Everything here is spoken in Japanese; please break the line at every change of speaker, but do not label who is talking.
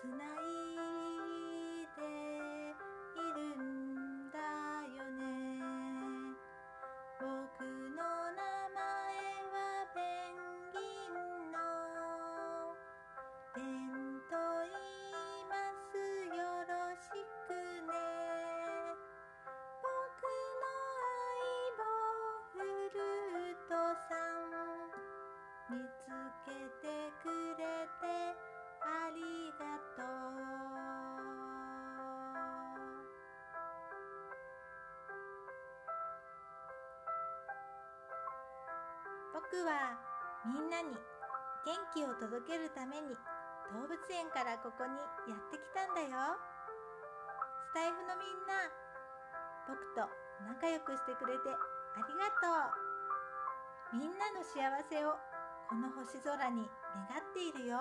つないでいるんだよね。僕の名前はペンギンの。ペンと言いますよろしくね。僕の相棒フルートさん。見つけてく僕はみんなに元気を届けるために動物園からここにやってきたんだよスタイフのみんな僕と仲良くしてくれてありがとうみんなの幸せをこの星空に願っているよ。